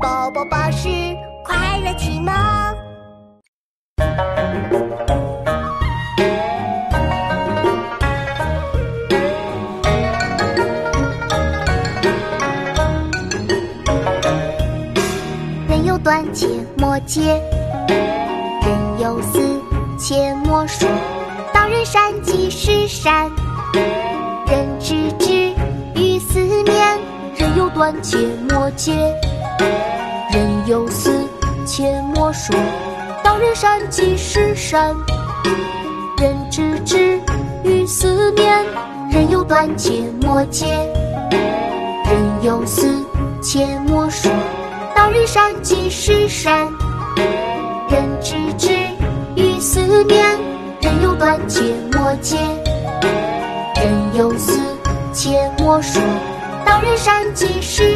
宝宝巴士快乐启蒙。人有短且莫揭，人有私且莫说。道人善即是善，人知之于斯勉。人有短且莫揭，人有私切莫说。道人善即是善，人知之于思念。人有短且莫揭，人有私切莫说。道人善即是善，人知之于思念。人有短且莫揭，人有私切莫说。道人善即是，